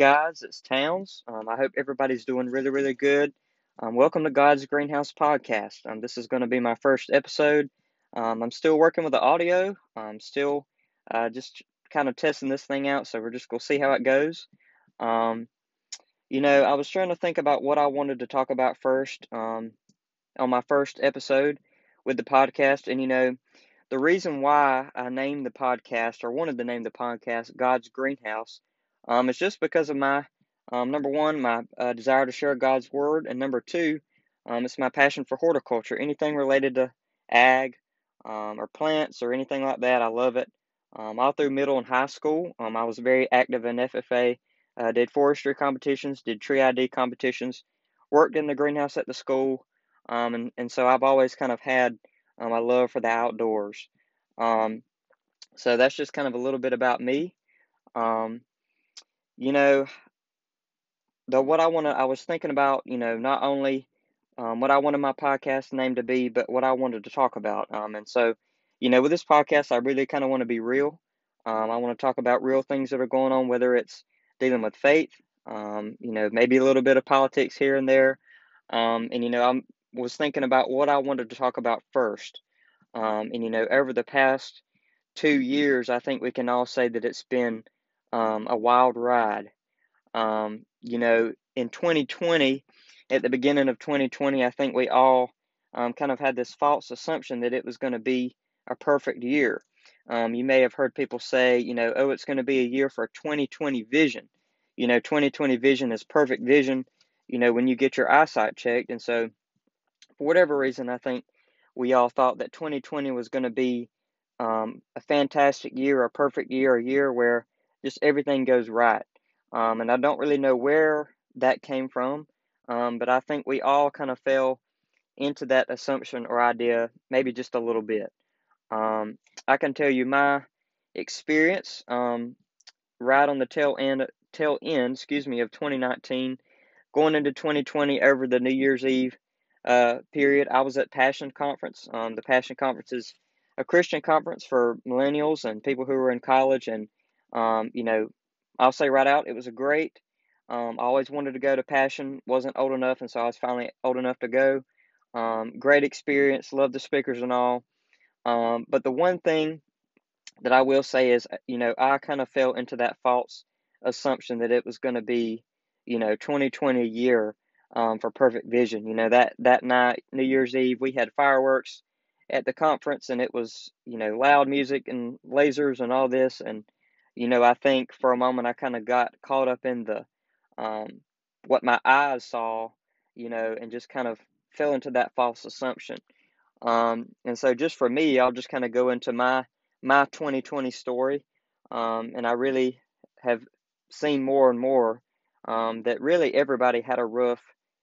guys, it's Towns. Um, I hope everybody's doing really, really good. Um, welcome to God's Greenhouse Podcast. Um, this is going to be my first episode. Um, I'm still working with the audio. I'm still uh, just kind of testing this thing out, so we're just going to see how it goes. Um, you know, I was trying to think about what I wanted to talk about first um, on my first episode with the podcast, and you know, the reason why I named the podcast or wanted to name the podcast God's Greenhouse um, it's just because of my um, number one, my uh, desire to share God's word, and number two, um, it's my passion for horticulture. Anything related to ag um, or plants or anything like that, I love it. Um, all through middle and high school, um, I was very active in FFA. Uh, did forestry competitions, did tree ID competitions, worked in the greenhouse at the school, and and so I've always kind of had um, love for the outdoors. Um, so that's just kind of a little bit about me. Um, you know, the what I want to, I was thinking about, you know, not only um, what I wanted my podcast name to be, but what I wanted to talk about. Um, and so, you know, with this podcast, I really kind of want to be real. Um, I want to talk about real things that are going on, whether it's dealing with faith, um, you know, maybe a little bit of politics here and there. Um, and, you know, I was thinking about what I wanted to talk about first. Um, and, you know, over the past two years, I think we can all say that it's been um, a wild ride. Um, you know, in 2020, at the beginning of 2020, I think we all um, kind of had this false assumption that it was going to be a perfect year. Um, you may have heard people say, you know, oh, it's going to be a year for 2020 vision. You know, 2020 vision is perfect vision, you know, when you get your eyesight checked. And so, for whatever reason, I think we all thought that 2020 was going to be um, a fantastic year, a perfect year, a year where just everything goes right. Um, and I don't really know where that came from, um, but I think we all kind of fell into that assumption or idea maybe just a little bit. Um, I can tell you my experience um, right on the tail end, tail end, excuse me, of 2019, going into 2020 over the New Year's Eve uh, period. I was at Passion Conference. Um, the Passion Conference is a Christian conference for millennials and people who are in college and um, you know, I'll say right out, it was a great. Um, I always wanted to go to Passion, wasn't old enough, and so I was finally old enough to go. Um, great experience, love the speakers and all. Um, but the one thing that I will say is, you know, I kind of fell into that false assumption that it was going to be, you know, 2020 year um, for Perfect Vision. You know, that that night, New Year's Eve, we had fireworks at the conference, and it was, you know, loud music and lasers and all this, and you know, I think for a moment I kind of got caught up in the um, what my eyes saw, you know, and just kind of fell into that false assumption. Um, and so, just for me, I'll just kind of go into my my 2020 story, um, and I really have seen more and more um, that really everybody had a rough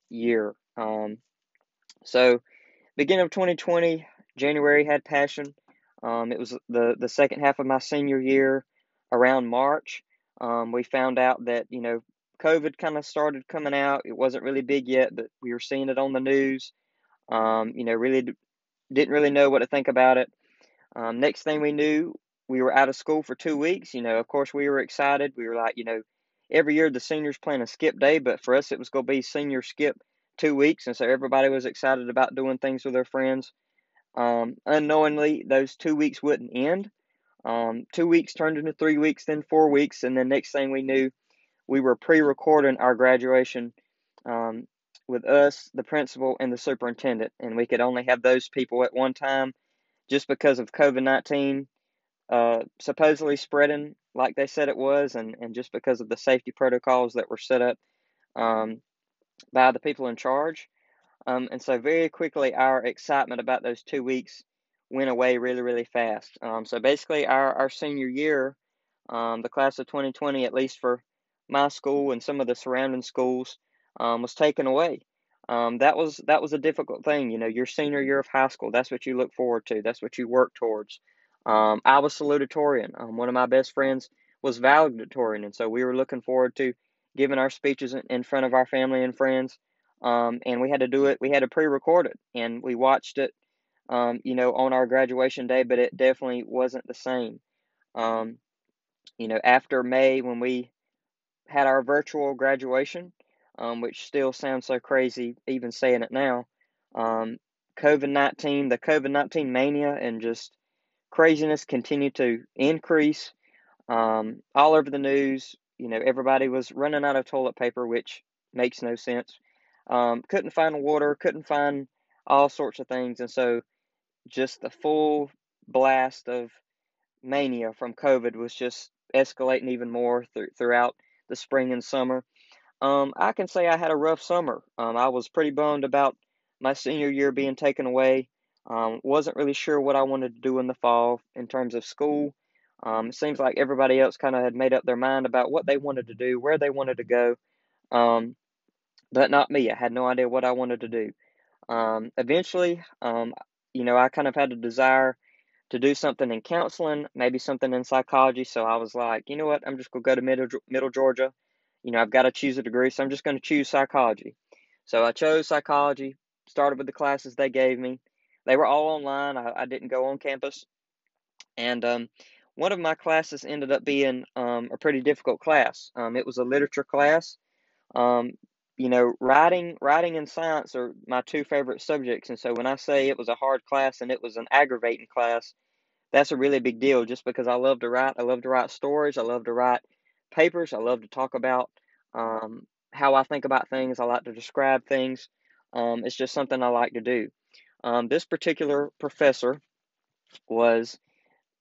year. Um, so, beginning of 2020, January had passion. Um, it was the the second half of my senior year around March, um, we found out that, you know, COVID kind of started coming out. It wasn't really big yet, but we were seeing it on the news. Um, you know, really d- didn't really know what to think about it. Um, next thing we knew, we were out of school for two weeks. You know, of course, we were excited. We were like, you know, every year the seniors plan a skip day, but for us, it was going to be senior skip two weeks. And so everybody was excited about doing things with their friends. Um, unknowingly, those two weeks wouldn't end. Um, two weeks turned into three weeks, then four weeks, and then next thing we knew, we were pre-recording our graduation um, with us, the principal, and the superintendent, and we could only have those people at one time, just because of COVID nineteen uh, supposedly spreading like they said it was, and and just because of the safety protocols that were set up um, by the people in charge. Um, and so very quickly, our excitement about those two weeks went away really, really fast. Um, so basically, our, our senior year, um, the class of 2020, at least for my school and some of the surrounding schools, um, was taken away. Um, that was that was a difficult thing. You know, your senior year of high school, that's what you look forward to. That's what you work towards. Um, I was salutatorian. Um, one of my best friends was valedictorian, and so we were looking forward to giving our speeches in, front of our family and friends. and we had to do it. We had to pre-record it, and we watched it um, you know, on our graduation day, but it definitely wasn't the same. Um, you know, after May, when we had our virtual graduation, um, which still sounds so crazy even saying it now. Um, COVID 19, the COVID 19 mania and just craziness continued to increase um, all over the news. You know, everybody was running out of toilet paper, which makes no sense. Um, couldn't find water, couldn't find all sorts of things. And so just the full blast of mania from COVID was just escalating even more th- throughout the spring and summer. Um, I can say I had a rough summer. Um, I was pretty bummed about my senior year being taken away. Um, wasn't really sure what I wanted to do in the fall in terms of school. Um, it seems like everybody else kind of had made up their mind about what they wanted to do, where they wanted to go, um, but not me. I had no idea what I wanted to do. Um, eventually, you know, I kind of had a desire to do something in counseling, maybe something in psychology. So I was like, you know what? I'm just going to go to middle, middle Georgia. You know, I've got to choose a degree, so I'm just going to choose psychology. So I chose psychology, started with the classes they gave me. They were all online. I, I didn't go on campus. And um, one of my classes ended up being um, a pretty difficult class. Um, it was a literature class. You know, writing, writing and science are my two favorite subjects. And so when I say it was a hard class and it was an aggravating class, that's a really big deal. Just because I love to write, I love to write stories, I love to write papers, I love to talk about um, how I think about things. I like to describe things. Um, it's just something I like to do. Um, this particular professor was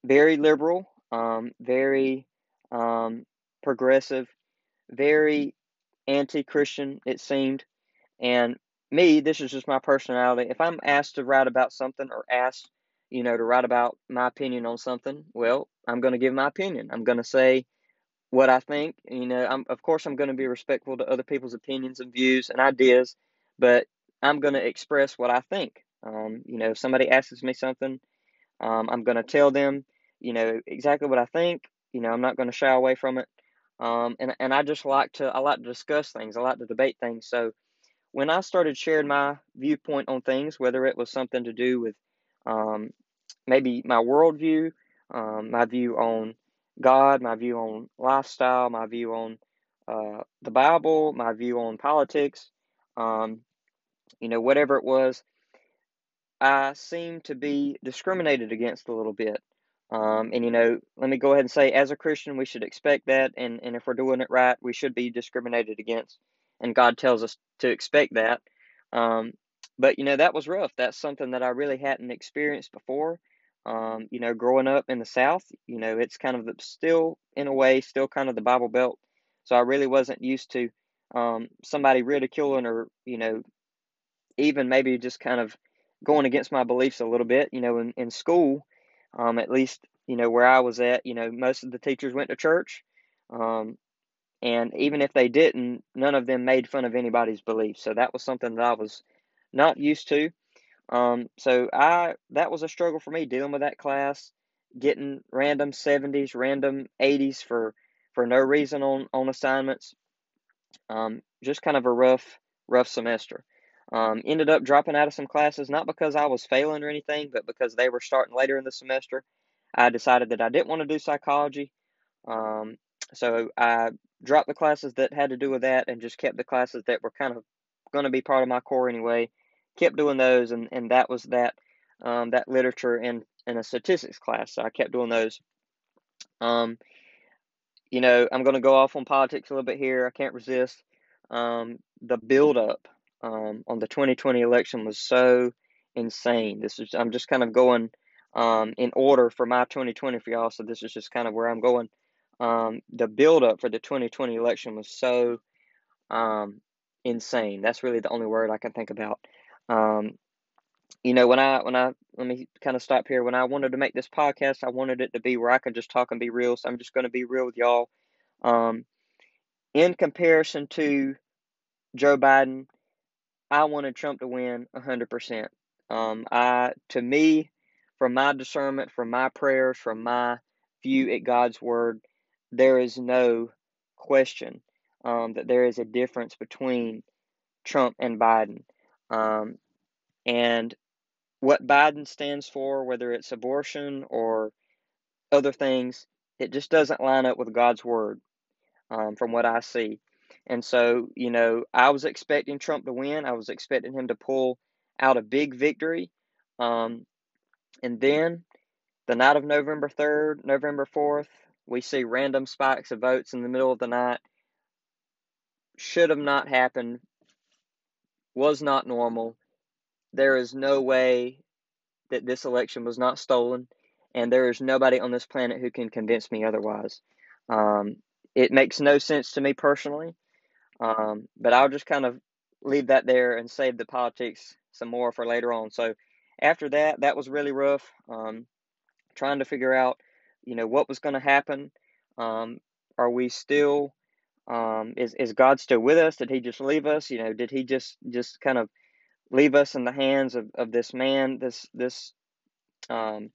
very liberal, um, very um, progressive, very anti Christian, it seemed. And me, this is just my personality. If I'm asked to write about something or asked, you know, to write about my opinion on something, well, I'm going to give my opinion. I'm going to say what I think. You know, I'm, of course, I'm going to be respectful to other people's opinions and views and ideas, but I'm going to express what I think. Um, you know, if somebody asks me something, um, I'm going to tell them, you know, exactly what I think. You know, I'm not going to shy away from it. Um, and and I just like to I like to discuss things. I like to debate things. So when I started sharing my viewpoint on things, whether it was something to do with um, maybe my worldview, um, my view on God, my view on lifestyle, my view on uh, the Bible, my view on politics, um, you know, whatever it was, I seemed to be discriminated against a little bit. Um, and you know, let me go ahead and say, as a Christian, we should expect that, and and if we're doing it right, we should be discriminated against, and God tells us to expect that. Um, but you know, that was rough. That's something that I really hadn't experienced before. Um, you know, growing up in the South, you know, it's kind of the, still in a way, still kind of the Bible Belt. So I really wasn't used to um, somebody ridiculing or you know, even maybe just kind of going against my beliefs a little bit. You know, in in school um, at least, you know, where I was at, you know, most of the teachers went to church. Um, and even if they didn't, none of them made fun of anybody's beliefs. So that was something that I was not used to. Um, so I that was a struggle for me dealing with that class, getting random 70s, random 80s for for no reason on on assignments. Um, just kind of a rough rough semester. Um, ended up dropping out of some classes, not because I was failing or anything, but because they were starting later in the semester. I decided that I didn't want to do psychology. Um, so I dropped the classes that had to do with that and just kept the classes that were kind of going to be part of my core anyway. Kept doing those, and, and that was that um, that literature and, and a statistics class. So I kept doing those. Um, you know, I'm going to go off on politics a little bit here. I can't resist. Um, the build up um, on the 2020 election was so insane. This is I'm just kind of going um, in order for my 2020 for y'all. So this is just kind of where I'm going. Um, the build up for the 2020 election was so um, insane. That's really the only word I can think about. Um, you know, when I when I let me kind of stop here. When I wanted to make this podcast, I wanted it to be where I could just talk and be real. So I'm just going to be real with y'all. Um, in comparison to Joe Biden, I wanted Trump to win 100%. Um, I, to me, from my discernment, from my prayers, from my view at God's word, there is no question um, that there is a difference between Trump and Biden. Um, and what Biden stands for, whether it's abortion or other things, it just doesn't line up with God's word. um, from what I see. And so, you know, I was expecting Trump to win. I was expecting him to pull out a big victory. Um, and then the night of November 3rd, November 4th, we see random spikes of votes in the middle of the night. Should have not happened, was not normal. There is no way that this election was not stolen, and there is nobody on this planet who can convince me otherwise. Um, it makes no sense to me personally, um, but I'll just kind of leave that there and save the politics some more for later on. So after that, that was really rough. Um, trying to figure out, you know, what was going to happen. Um, are we still? Um, is is God still with us? Did He just leave us? You know, did He just just kind of leave us in the hands of, of this man, this this um,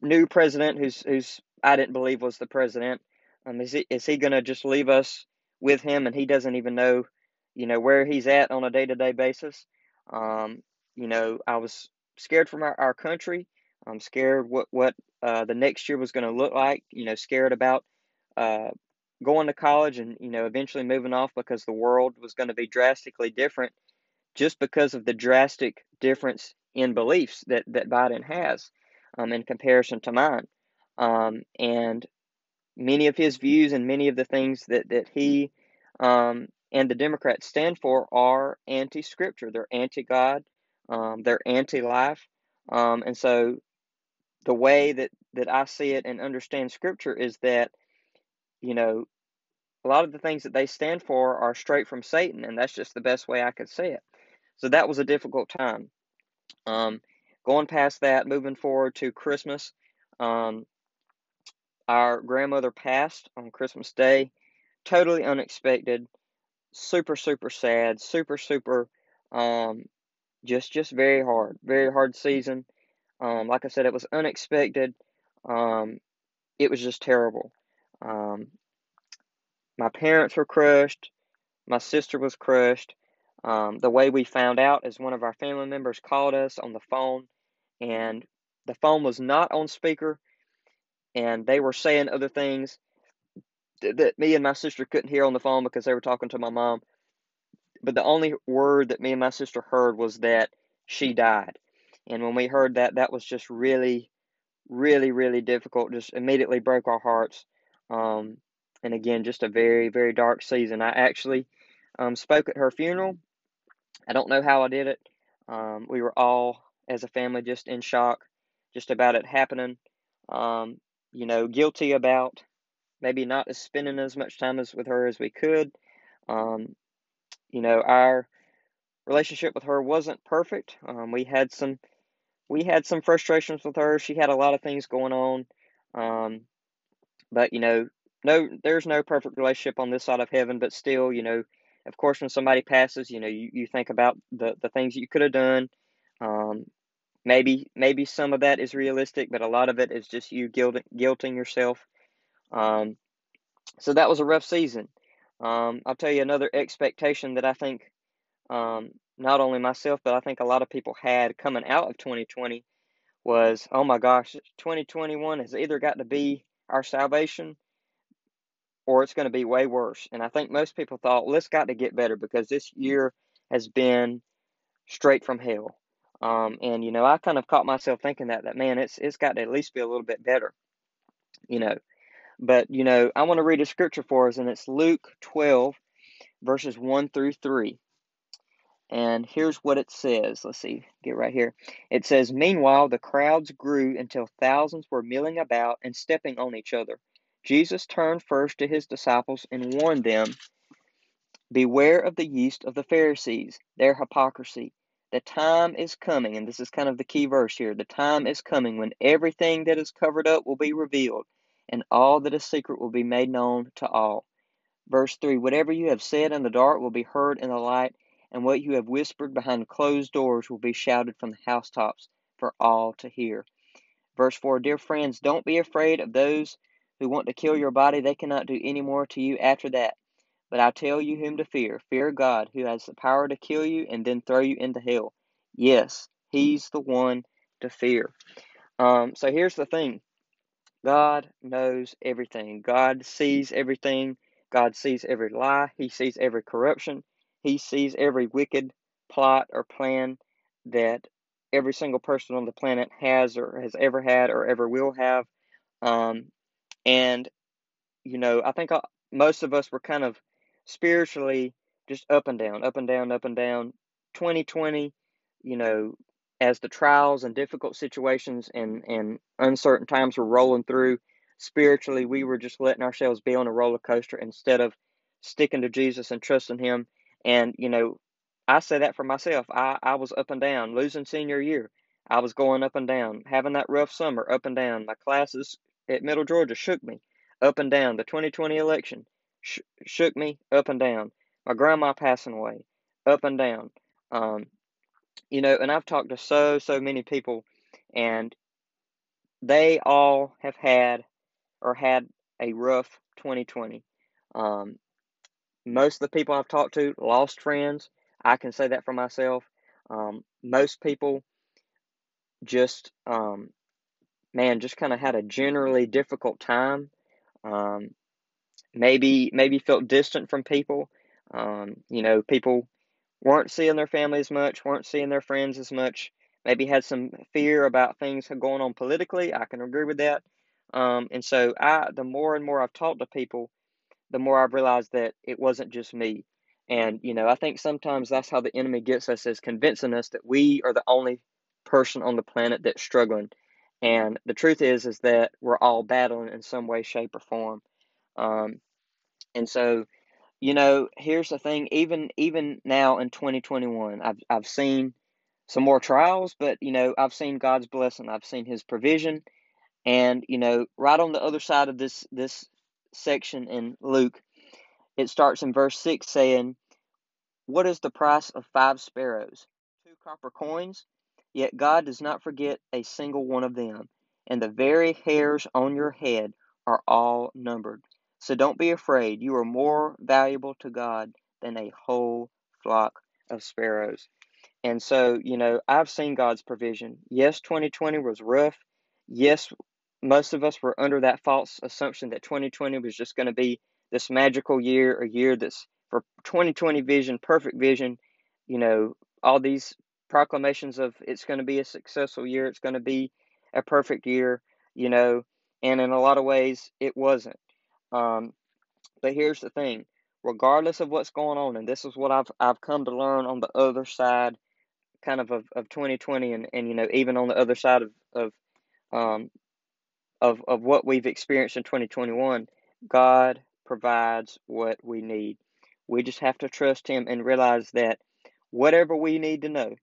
new president who's who's I didn't believe was the president. Um, is he is he going to just leave us with him and he doesn't even know, you know, where he's at on a day to day basis? Um, you know, I was scared for our, our country. I'm scared what what uh, the next year was going to look like. You know, scared about uh, going to college and you know eventually moving off because the world was going to be drastically different just because of the drastic difference in beliefs that, that Biden has um, in comparison to mine. Um, and many of his views and many of the things that, that he um, and the Democrats stand for are anti scripture. They're anti God, um, they're anti life. Um, and so the way that, that I see it and understand scripture is that, you know, a lot of the things that they stand for are straight from Satan, and that's just the best way I could say it. So that was a difficult time. Um, going past that, moving forward to Christmas, um, our grandmother passed on Christmas Day, totally unexpected, super super sad, super super, um, just just very hard, very hard season. Um, like I said, it was unexpected. Um, it was just terrible. Um, my parents were crushed. My sister was crushed. Um, the way we found out is one of our family members called us on the phone, and the phone was not on speaker, and they were saying other things that, me and my sister couldn't hear on the phone because they were talking to my mom. But the only word that me and my sister heard was that she died. And when we heard that, that was just really, really, really difficult. Just immediately broke our hearts. Um, and again, just a very, very dark season. I actually um, spoke at her funeral I don't know how I did it. Um, we were all, as a family, just in shock, just about it happening. Um, you know, guilty about maybe not spending as much time as with her as we could. Um, you know, our relationship with her wasn't perfect. Um, we had some, we had some frustrations with her. She had a lot of things going on. Um, but you know, no, there's no perfect relationship on this side of heaven. But still, you know, of course, when somebody passes, you know, you, you think about the, the things you could have done. Um, maybe maybe some of that is realistic, but a lot of it is just you guilt, guilting yourself. Um, so that was a rough season. Um, I'll tell you another expectation that I think um, not only myself, but I think a lot of people had coming out of 2020 was, oh my gosh, 2021 has either got to be our salvation or it's going to be way worse. And I think most people thought, it's got to get better because this year has been straight from hell. Um, and you know, I kind of caught myself thinking that that man, it's it's got to at least be a little bit better, you know. But you know, I want to read a scripture for us, and it's Luke 12, verses 1 through 3. And here's what it says. Let's see, get right here. It says, Meanwhile, the crowds grew until thousands were milling about and stepping on each other. Jesus turned first to his disciples and warned them Beware of the yeast of the Pharisees, their hypocrisy. The time is coming, and this is kind of the key verse here the time is coming when everything that is covered up will be revealed, and all that is secret will be made known to all. Verse 3 Whatever you have said in the dark will be heard in the light, and what you have whispered behind closed doors will be shouted from the housetops for all to hear. Verse 4 Dear friends, don't be afraid of those who want to kill your body, they cannot do any more to you after that. But I tell you whom to fear. Fear God, who has the power to kill you and then throw you into hell. Yes, He's the one to fear. Um, so here's the thing. God knows everything. God sees everything. God sees every lie. He sees every corruption. He sees every wicked plot or plan that every single person on the planet has or has ever had or ever will have. Um, and, you know, I think uh, most of us were kind of spiritually just up and down, up and down, up and down. 2020, you know, as the trials and difficult situations and, and uncertain times were rolling through, spiritually, we were just letting ourselves be on a roller coaster instead of sticking to Jesus and trusting Him. And, you know, I say that for myself. I, I was up and down, losing senior year. I was going up and down, having that rough summer, up and down. My classes at Middle Georgia shook me, up and down. The 2020 election sh- shook me, up and down. My grandma passing away, up and down. Um, you know, and I've talked to so, so many people, and they all have had or had a rough 2020. Um, most of the people I've talked to lost friends. I can say that for myself. Um, most people just, um, man, just kind of had a generally difficult time. Um, maybe maybe felt distant from people. Um, you know, people weren't seeing their family as much, weren't seeing their friends as much. Maybe had some fear about things going on politically. I can agree with that. Um, and so I, the more and more I've talked to people, the more I've realized that it wasn't just me. And you know, I think sometimes that's how the enemy gets us is convincing us that we are the only person on the planet that's struggling. And the truth is, is that we're all battling in some way, shape, or form. Um, and so, you know, here's the thing: even even now in 2021, I've I've seen some more trials, but you know, I've seen God's blessing. I've seen His provision, and you know, right on the other side of this this section in Luke, it starts in verse six saying, "What is the price of five sparrows? Two copper coins. Yet God does not forget a single one of them, and the very hairs on your head are all numbered." So don't be afraid. You are more valuable to God than a whole flock of sparrows. And so, you know, I've seen God's provision. Yes, 2020 was rough. Yes, most of us were under that false assumption that 2020 was just going to be this magical year, a year that's for 2020 vision, perfect vision, you know, all these proclamations of it's going to be a successful year, it's going to be a perfect year, you know, and in a lot of ways it wasn't. Um, but here's the thing. Regardless of what's going on, and this is what I've, I've come to learn on the other side kind of of, of 2020 and, and you know even on the other side of of um of of what we've experienced in 2021 god provides what we need. We just have to trust him and realize that whatever we need to know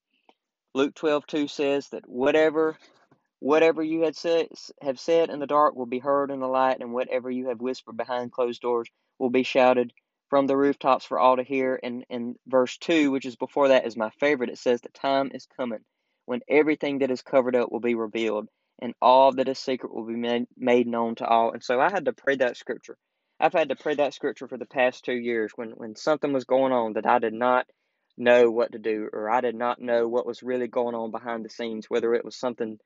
luke 12 2 says that whatever whatever you had said have said in the dark will be heard in the light and whatever you have whispered behind closed doors will be shouted from the rooftops for all to hear. And in verse 2, which is before that, is my favorite. It says, The time is coming when everything that is covered up will be revealed, and all that is secret will be made, known to all. And so I had to pray that scripture. I've had to pray that scripture for the past two years when, when something was going on that I did not know what to do, or I did not know what was really going on behind the scenes, whether it was something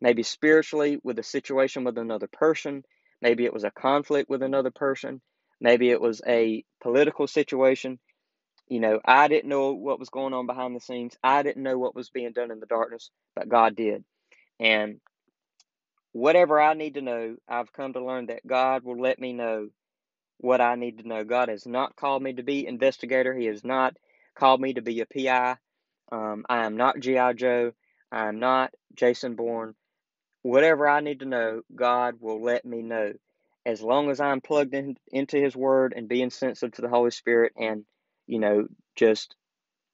maybe spiritually with a situation with another person, maybe it was a conflict with another person Maybe it was a political situation. You know, I didn't know what was going on behind the scenes. I didn't know what was being done in the darkness, but God did. And whatever I need to know, I've come to learn that God will let me know what I need to know. God has not called me to be investigator. He has not called me to be a PI. Um, I am not GI Joe. I am not Jason Bourne. Whatever I need to know, God will let me know as long as I'm plugged in, into His Word and being sensitive to the Holy Spirit and, you know, just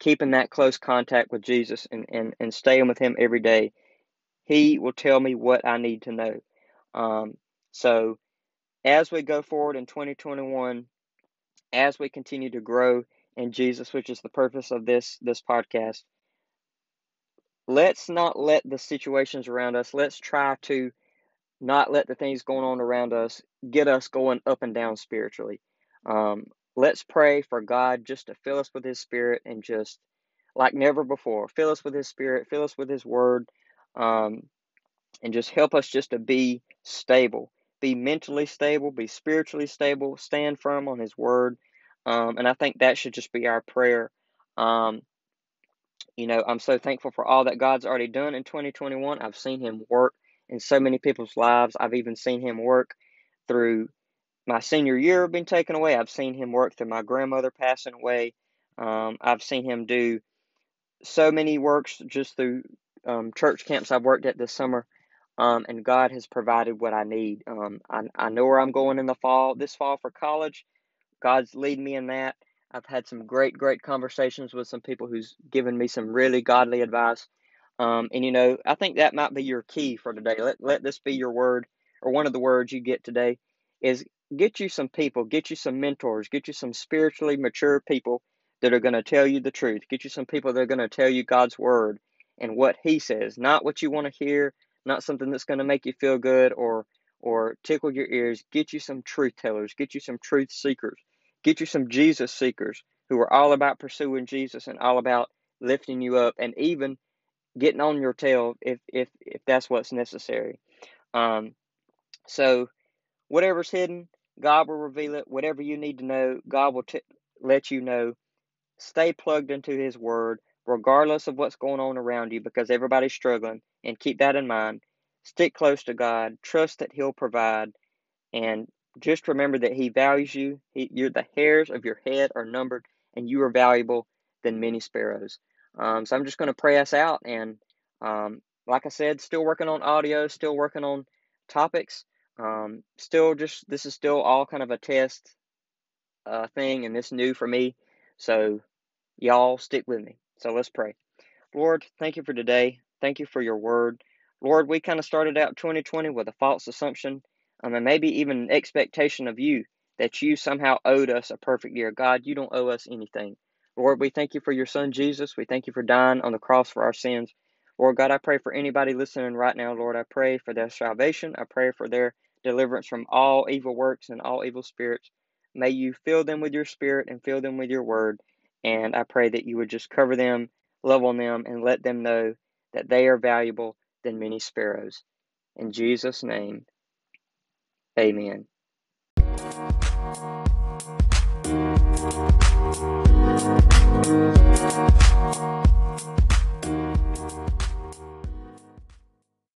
keeping that close contact with Jesus and, and, and staying with Him every day, He will tell me what I need to know. Um, so, as we go forward in 2021, as we continue to grow in Jesus, which is the purpose of this this podcast, let's not let the situations around us. Let's try to not let the things going on around us get us going up and down spiritually. Um, let's pray for God just to fill us with His Spirit and just like never before, fill us with His Spirit, fill us with His Word, um, and just help us just to be stable. be mentally stable, be spiritually stable, stand firm on His Word. Um, and I think that should just be our prayer. Um, you know, I'm so thankful for all that God's already done in 2021. I've seen Him work in so many people's lives. I've even seen Him work through my senior year being taken away. I've seen Him work through my grandmother passing away. Um, I've seen Him do so many works just through um, church camps I've worked at this summer. Um, and God has provided what I need. Um, I, I know where I'm going in the fall, this fall for college. God's leading me in that. I've had some great, great conversations with some people who's given me some really godly advice. Um, and you know, I think that might be your key for today. Let let this be your word or one of the words you get today is get you some people, get you some mentors, get you some spiritually mature people that are going to tell you the truth. Get you some people that are going to tell you God's word and what he says, not what you want to hear, not something that's going to make you feel good or or tickle your ears. Get you some truth tellers, get you some truth seekers, get you some Jesus seekers who are all about pursuing Jesus and all about lifting you up and even getting on your tail if if if that's what's necessary. Um, so whatever's hidden, God will reveal it. Whatever you need to know, God will t- let you know. Stay plugged into His Word, regardless of what's going on around you, because everybody's struggling. And keep that in mind. Stick close to God. Trust that He'll provide, and just remember that He values you. He, you're the hairs of your head are numbered, and you are valuable than many sparrows. Um, so I'm just going to pray us out, and um, like I said, still working on audio, still working on topics. Um, still, just this is still all kind of a test uh, thing, and this new for me. So y'all stick with me. So let's pray. Lord, thank you for today. Thank you for your word. Lord, we kind of started out 2020 with a false assumption um, and maybe even an expectation of you that you somehow owed us a perfect year. God, you don't owe us anything. Lord, we thank you for your son Jesus. We thank you for dying on the cross for our sins. Lord God, I pray for anybody listening right now, Lord. I pray for their salvation. I pray for their deliverance from all evil works and all evil spirits. May you fill them with your spirit and fill them with your word. And I pray that you would just cover them, love on them, and let them know that they are valuable than many sparrows. In Jesus' name, amen.